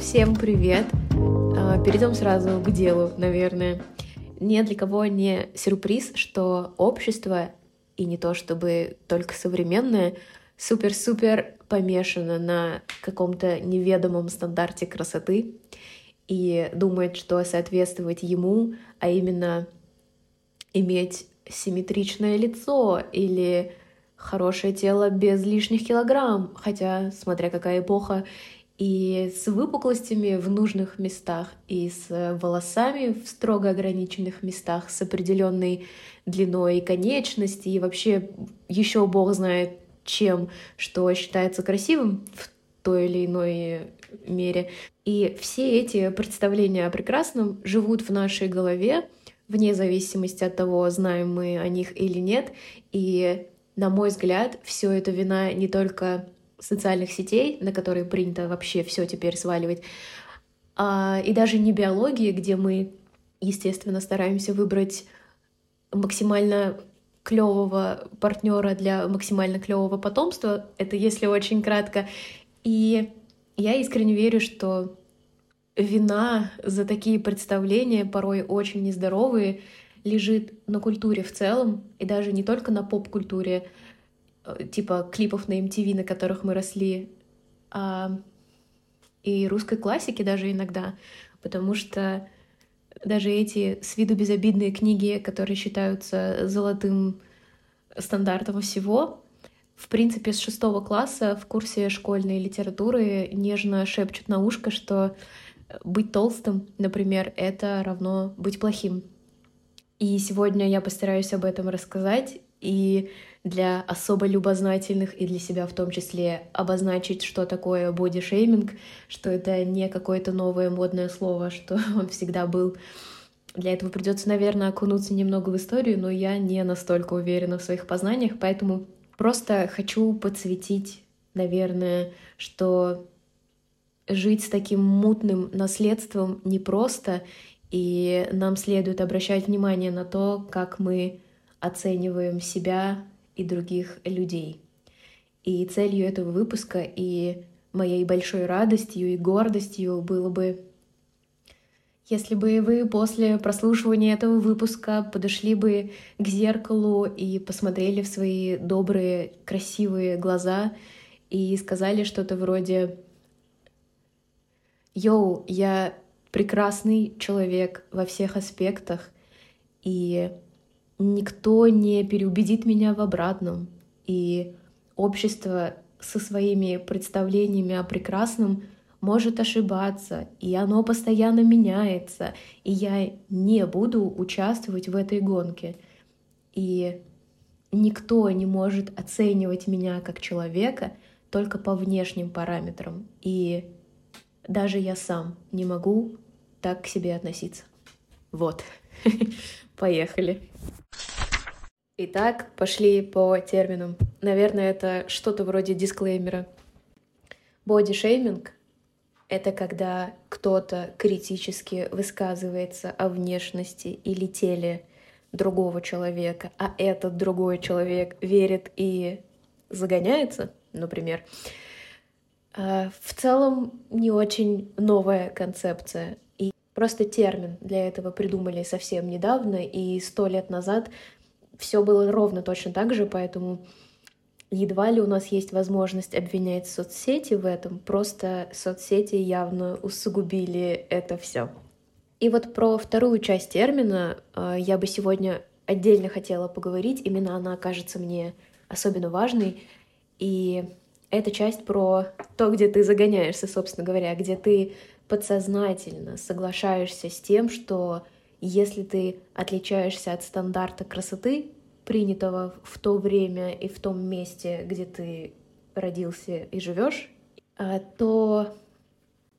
Всем привет! А, перейдем сразу к делу, наверное. Ни для кого не сюрприз, что общество, и не то чтобы только современное, супер-супер помешано на каком-то неведомом стандарте красоты и думает, что соответствовать ему, а именно иметь симметричное лицо или хорошее тело без лишних килограмм, хотя, смотря какая эпоха, и с выпуклостями в нужных местах, и с волосами в строго ограниченных местах, с определенной длиной конечности, и вообще еще бог знает чем, что считается красивым в той или иной мере. И все эти представления о прекрасном живут в нашей голове, вне зависимости от того, знаем мы о них или нет. И, на мой взгляд, все это вина не только социальных сетей, на которые принято вообще все теперь сваливать, а, и даже не биологии, где мы, естественно, стараемся выбрать максимально клевого партнера для максимально клевого потомства. Это если очень кратко. И я искренне верю, что вина за такие представления, порой очень нездоровые, лежит на культуре в целом, и даже не только на поп-культуре, Э, типа клипов на MTV, на которых мы росли, а, и русской классики даже иногда, потому что даже эти с виду безобидные книги, которые считаются золотым стандартом всего, в принципе, с шестого класса в курсе школьной литературы нежно шепчут на ушко, что быть толстым, например, это равно быть плохим. И сегодня я постараюсь об этом рассказать и для особо любознательных и для себя в том числе обозначить, что такое бодишейминг, что это не какое-то новое модное слово, что он всегда был. Для этого придется, наверное, окунуться немного в историю, но я не настолько уверена в своих познаниях, поэтому просто хочу подсветить, наверное, что жить с таким мутным наследством непросто, и нам следует обращать внимание на то, как мы оцениваем себя и других людей. И целью этого выпуска и моей большой радостью и гордостью было бы, если бы вы после прослушивания этого выпуска подошли бы к зеркалу и посмотрели в свои добрые, красивые глаза и сказали что-то вроде «Йоу, я прекрасный человек во всех аспектах, и никто не переубедит меня в обратном. И общество со своими представлениями о прекрасном может ошибаться, и оно постоянно меняется, и я не буду участвовать в этой гонке. И никто не может оценивать меня как человека только по внешним параметрам. И даже я сам не могу так к себе относиться. Вот. Поехали. Итак, пошли по терминам. Наверное, это что-то вроде дисклеймера. Бодишейминг — это когда кто-то критически высказывается о внешности или теле другого человека, а этот другой человек верит и загоняется, например. А, в целом не очень новая концепция. И просто термин для этого придумали совсем недавно, и сто лет назад все было ровно точно так же, поэтому едва ли у нас есть возможность обвинять соцсети в этом, просто соцсети явно усугубили это все. И вот про вторую часть термина э, я бы сегодня отдельно хотела поговорить, именно она кажется мне особенно важной, и эта часть про то, где ты загоняешься, собственно говоря, где ты подсознательно соглашаешься с тем, что если ты отличаешься от стандарта красоты, принятого в то время и в том месте, где ты родился и живешь, а, то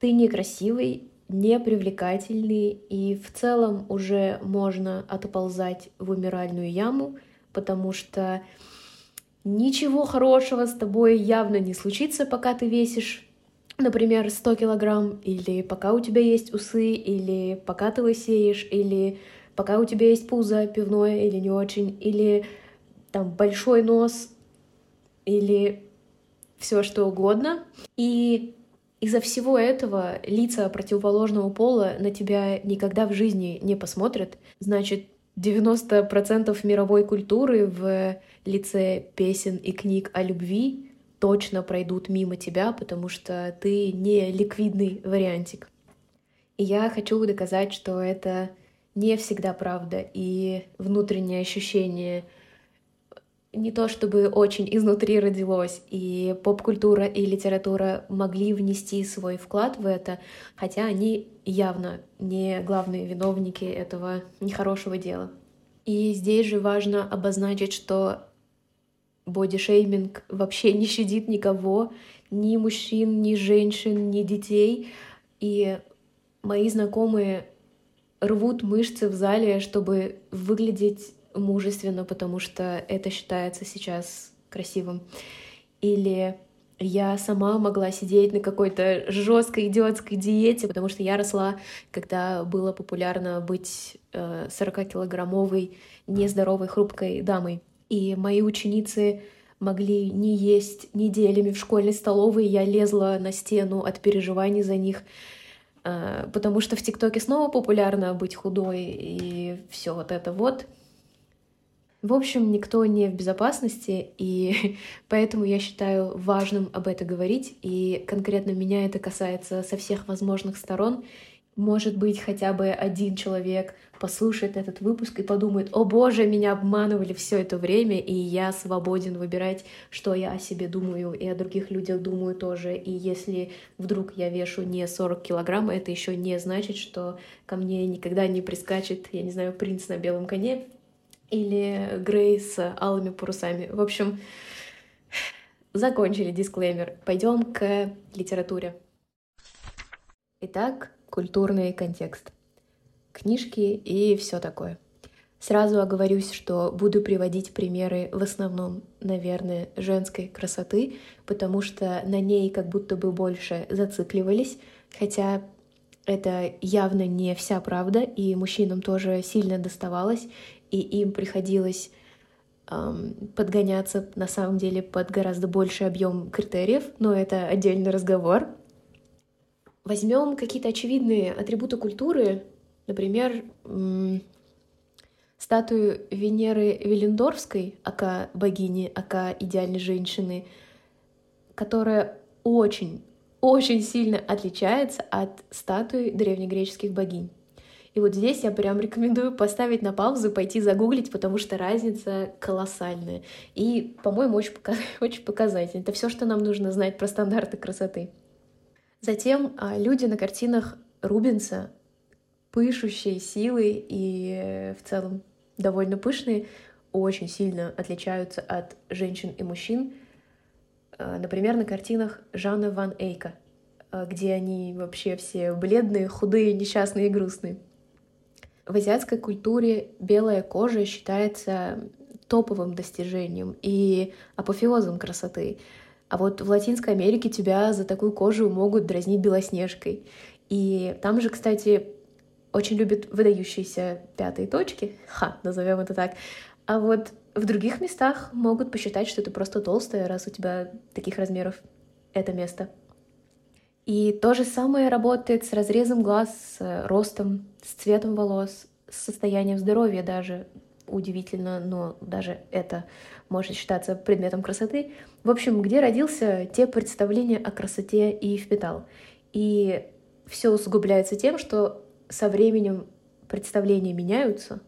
ты некрасивый, не привлекательный, и в целом уже можно отползать в умиральную яму, потому что ничего хорошего с тобой явно не случится, пока ты весишь например, 100 килограмм, или пока у тебя есть усы, или пока ты лысеешь, или пока у тебя есть пузо пивное или не очень, или там большой нос, или все что угодно. И из-за всего этого лица противоположного пола на тебя никогда в жизни не посмотрят. Значит, 90% мировой культуры в лице песен и книг о любви точно пройдут мимо тебя, потому что ты не ликвидный вариантик. И я хочу доказать, что это не всегда правда, и внутреннее ощущение не то чтобы очень изнутри родилось, и поп-культура и литература могли внести свой вклад в это, хотя они явно не главные виновники этого нехорошего дела. И здесь же важно обозначить, что бодишейминг вообще не щадит никого, ни мужчин, ни женщин, ни детей. И мои знакомые рвут мышцы в зале, чтобы выглядеть мужественно, потому что это считается сейчас красивым. Или я сама могла сидеть на какой-то жесткой идиотской диете, потому что я росла, когда было популярно быть 40-килограммовой, э, нездоровой, хрупкой дамой. И мои ученицы могли не есть неделями в школьной столовой, я лезла на стену от переживаний за них, потому что в ТикТоке снова популярно быть худой и все вот это вот. В общем, никто не в безопасности, и поэтому я считаю важным об этом говорить, и конкретно меня это касается со всех возможных сторон. Может быть, хотя бы один человек послушает этот выпуск и подумает, о боже, меня обманывали все это время, и я свободен выбирать, что я о себе думаю, и о других людях думаю тоже. И если вдруг я вешу не 40 килограмм, это еще не значит, что ко мне никогда не прискачет, я не знаю, принц на белом коне или Грей с алыми парусами. В общем, закончили дисклеймер. Пойдем к литературе. Итак, культурный контекст. Книжки и все такое. Сразу оговорюсь, что буду приводить примеры в основном, наверное, женской красоты, потому что на ней как будто бы больше зацикливались, хотя это явно не вся правда, и мужчинам тоже сильно доставалось, и им приходилось эм, подгоняться на самом деле под гораздо больший объем критериев, но это отдельный разговор. Возьмем какие-то очевидные атрибуты культуры, например, статую Венеры Велендорфской, ака богини, ака идеальной женщины, которая очень, очень сильно отличается от статуи древнегреческих богинь. И вот здесь я прям рекомендую поставить на паузу, пойти загуглить, потому что разница колоссальная. И, по-моему, очень, пока... очень показательно. Это все, что нам нужно знать про стандарты красоты. Затем а, люди на картинах Рубенса, пышущие силой и э, в целом довольно пышные, очень сильно отличаются от женщин и мужчин. А, например, на картинах Жанна Ван Эйка, где они вообще все бледные, худые, несчастные и грустные. В азиатской культуре белая кожа считается топовым достижением и апофеозом красоты. А вот в Латинской Америке тебя за такую кожу могут дразнить белоснежкой. И там же, кстати, очень любят выдающиеся пятые точки, ха, назовем это так. А вот в других местах могут посчитать, что ты просто толстая, раз у тебя таких размеров это место. И то же самое работает с разрезом глаз, с ростом, с цветом волос, с состоянием здоровья даже. Удивительно, но даже это может считаться предметом красоты. В общем, где родился, те представления о красоте и впитал. И все усугубляется тем, что со временем представления меняются.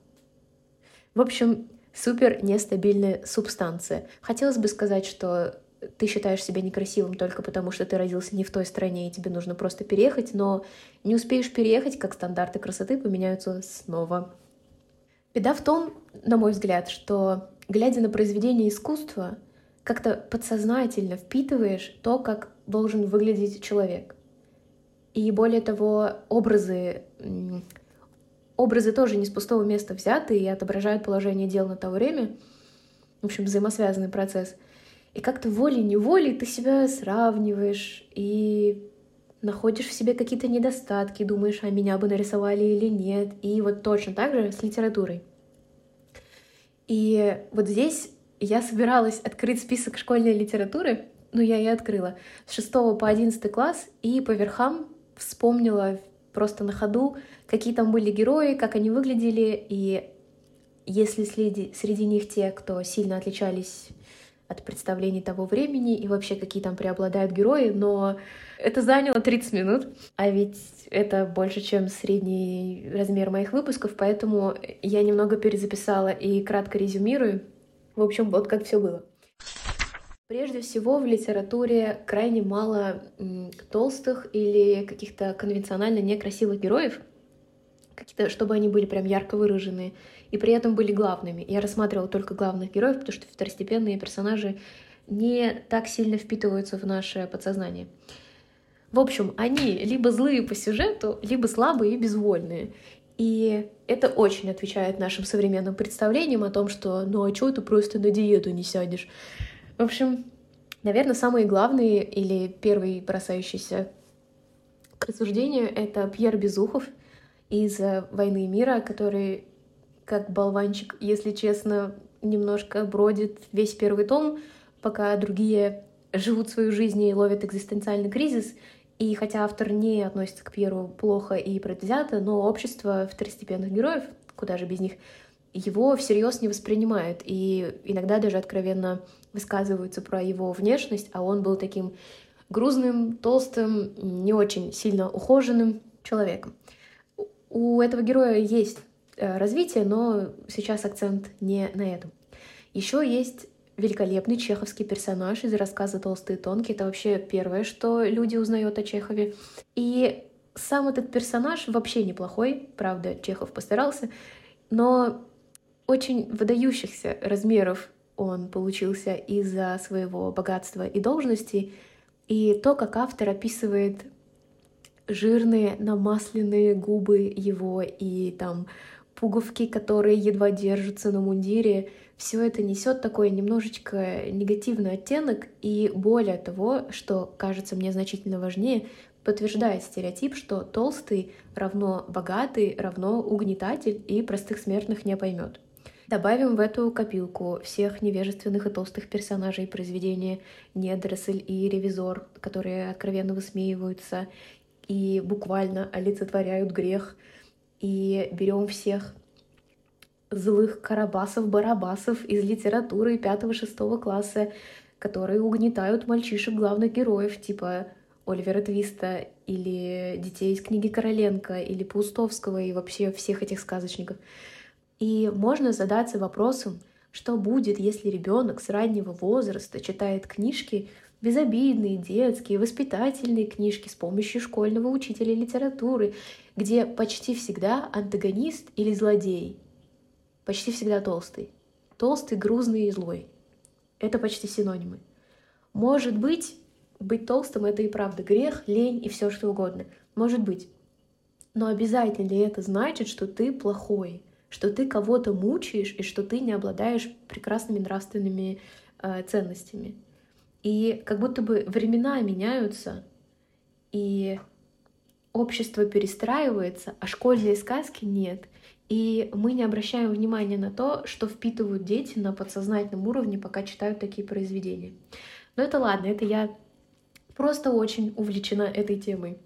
В общем, супер нестабильная субстанция. Хотелось бы сказать, что ты считаешь себя некрасивым только потому, что ты родился не в той стране, и тебе нужно просто переехать, но не успеешь переехать, как стандарты красоты поменяются снова. Беда в том, на мой взгляд, что, глядя на произведение искусства, как-то подсознательно впитываешь то, как должен выглядеть человек. И более того, образы, образы тоже не с пустого места взяты и отображают положение дел на то время. В общем, взаимосвязанный процесс — и как-то волей-неволей ты себя сравниваешь, и находишь в себе какие-то недостатки, думаешь, а меня бы нарисовали или нет. И вот точно так же с литературой. И вот здесь я собиралась открыть список школьной литературы, ну, я и открыла, с 6 по 11 класс, и по верхам вспомнила просто на ходу, какие там были герои, как они выглядели, и если среди, среди них те, кто сильно отличались от представлений того времени, и вообще какие там преобладают герои, но это заняло 30 минут, а ведь это больше, чем средний размер моих выпусков, поэтому я немного перезаписала и кратко резюмирую. В общем, вот как все было. Прежде всего, в литературе крайне мало толстых или каких-то конвенционально некрасивых героев, какие-то, чтобы они были прям ярко выраженные, и при этом были главными. Я рассматривала только главных героев, потому что второстепенные персонажи не так сильно впитываются в наше подсознание. В общем, они либо злые по сюжету, либо слабые и безвольные. И это очень отвечает нашим современным представлениям о том, что ну а чё ты просто на диету не сядешь? В общем, наверное, самые главные или первый бросающийся к рассуждению — это Пьер Безухов из «Войны мира», который как болванчик, если честно, немножко бродит весь первый том, пока другие живут свою жизнь и ловят экзистенциальный кризис. И хотя автор не относится к Пьеру плохо и предвзято, но общество второстепенных героев, куда же без них, его всерьез не воспринимает и иногда даже откровенно высказываются про его внешность, а он был таким грузным, толстым, не очень сильно ухоженным человеком. У этого героя есть э, развитие, но сейчас акцент не на этом. Еще есть великолепный чеховский персонаж из рассказа «Толстые и тонкие». Это вообще первое, что люди узнают о Чехове. И сам этот персонаж вообще неплохой, правда, Чехов постарался, но очень выдающихся размеров он получился из-за своего богатства и должности, и то, как автор описывает жирные намасленные губы его и там пуговки, которые едва держатся на мундире, все это несет такой немножечко негативный оттенок, и более того, что кажется мне значительно важнее, подтверждает стереотип, что толстый равно богатый, равно угнетатель и простых смертных не поймет. Добавим в эту копилку всех невежественных и толстых персонажей произведения «Недоросль» и «Ревизор», которые откровенно высмеиваются и буквально олицетворяют грех. И берем всех злых карабасов-барабасов из литературы 5-6 класса, которые угнетают мальчишек главных героев, типа Оливера Твиста или детей из книги Короленко или Паустовского и вообще всех этих сказочников — и можно задаться вопросом, что будет, если ребенок с раннего возраста читает книжки, безобидные, детские, воспитательные книжки с помощью школьного учителя литературы, где почти всегда антагонист или злодей. Почти всегда толстый. Толстый, грузный и злой. Это почти синонимы. Может быть, быть толстым — это и правда грех, лень и все что угодно. Может быть. Но обязательно ли это значит, что ты плохой? что ты кого-то мучаешь и что ты не обладаешь прекрасными нравственными э, ценностями. И как будто бы времена меняются, и общество перестраивается, а школьные сказки нет. И мы не обращаем внимания на то, что впитывают дети на подсознательном уровне, пока читают такие произведения. Но это ладно, это я просто очень увлечена этой темой.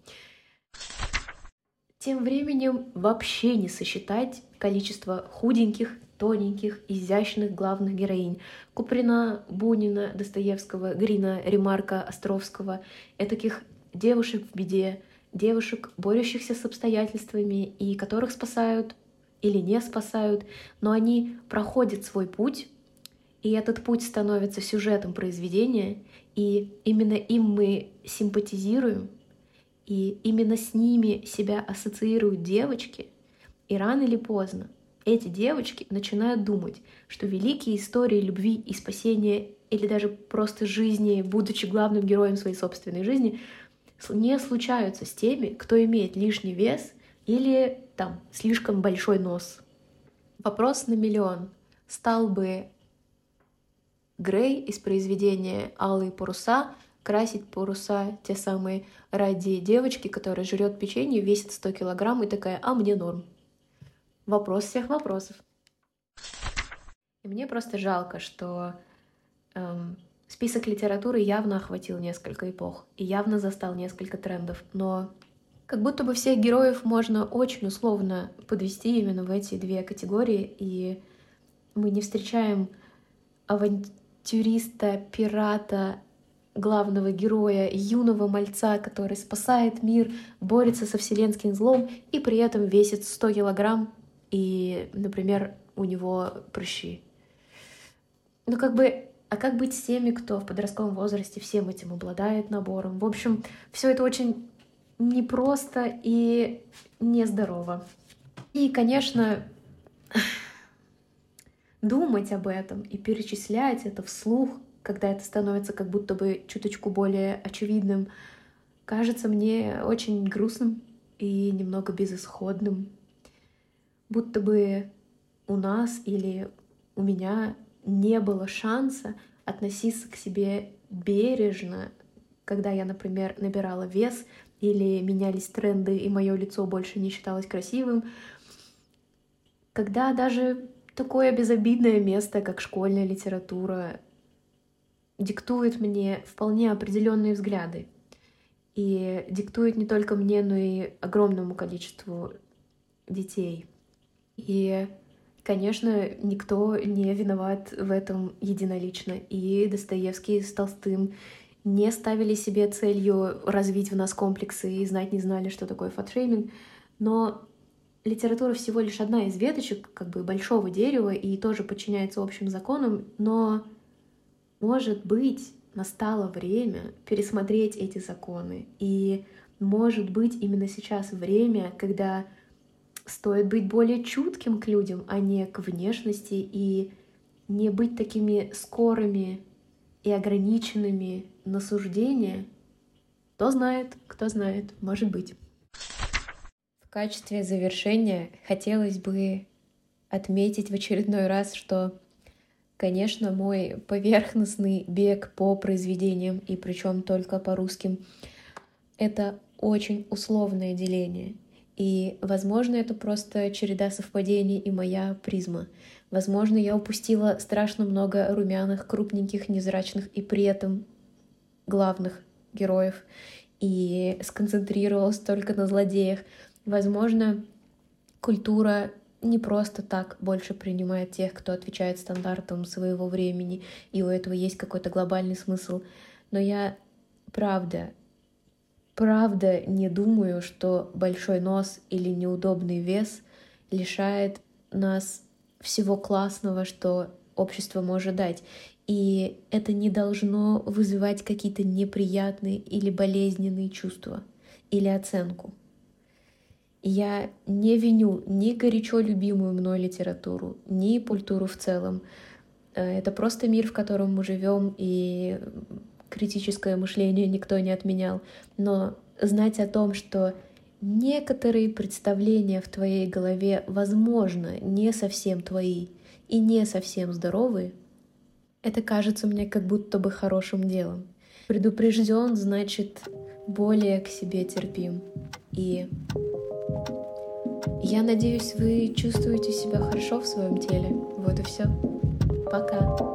Тем временем вообще не сосчитать количество худеньких, тоненьких, изящных главных героинь. Куприна, Бунина, Достоевского, Грина, Ремарка, Островского. Этаких девушек в беде, девушек, борющихся с обстоятельствами и которых спасают или не спасают, но они проходят свой путь, и этот путь становится сюжетом произведения, и именно им мы симпатизируем, и именно с ними себя ассоциируют девочки, и рано или поздно эти девочки начинают думать, что великие истории любви и спасения или даже просто жизни, будучи главным героем своей собственной жизни, не случаются с теми, кто имеет лишний вес или там слишком большой нос. Вопрос на миллион. Стал бы Грей из произведения «Алые паруса» красить паруса те самые ради девочки, которая жрет печенье, весит 100 килограмм и такая, а мне норм. Вопрос всех вопросов. И мне просто жалко, что эм, список литературы явно охватил несколько эпох и явно застал несколько трендов, но как будто бы всех героев можно очень условно подвести именно в эти две категории, и мы не встречаем авантюриста, пирата, главного героя, юного мальца, который спасает мир, борется со вселенским злом и при этом весит 100 килограмм, и, например, у него прыщи. Ну, как бы, а как быть с теми, кто в подростковом возрасте всем этим обладает набором? В общем, все это очень непросто и нездорово. И, конечно, думать об этом и перечислять это вслух, когда это становится как будто бы чуточку более очевидным, кажется мне очень грустным и немного безысходным. Будто бы у нас или у меня не было шанса относиться к себе бережно, когда я, например, набирала вес или менялись тренды, и мое лицо больше не считалось красивым, когда даже такое безобидное место, как школьная литература, диктует мне вполне определенные взгляды. И диктует не только мне, но и огромному количеству детей. И, конечно, никто не виноват в этом единолично. И Достоевский с Толстым не ставили себе целью развить в нас комплексы и знать не знали, что такое фатшейминг. Но литература всего лишь одна из веточек как бы большого дерева и тоже подчиняется общим законам, но, может быть, настало время пересмотреть эти законы. И, может быть, именно сейчас время, когда стоит быть более чутким к людям, а не к внешности, и не быть такими скорыми и ограниченными на суждение. Кто знает, кто знает, может быть. В качестве завершения хотелось бы отметить в очередной раз, что, конечно, мой поверхностный бег по произведениям, и причем только по русским, это очень условное деление. И, возможно, это просто череда совпадений и моя призма. Возможно, я упустила страшно много румяных, крупненьких, незрачных и при этом главных героев и сконцентрировалась только на злодеях. Возможно, культура не просто так больше принимает тех, кто отвечает стандартам своего времени, и у этого есть какой-то глобальный смысл. Но я правда правда не думаю, что большой нос или неудобный вес лишает нас всего классного, что общество может дать. И это не должно вызывать какие-то неприятные или болезненные чувства или оценку. Я не виню ни горячо любимую мной литературу, ни культуру в целом. Э, это просто мир, в котором мы живем, и критическое мышление никто не отменял, но знать о том, что некоторые представления в твоей голове, возможно, не совсем твои и не совсем здоровые, это кажется мне как будто бы хорошим делом. Предупрежден, значит, более к себе терпим. И я надеюсь, вы чувствуете себя хорошо в своем теле. Вот и все. Пока.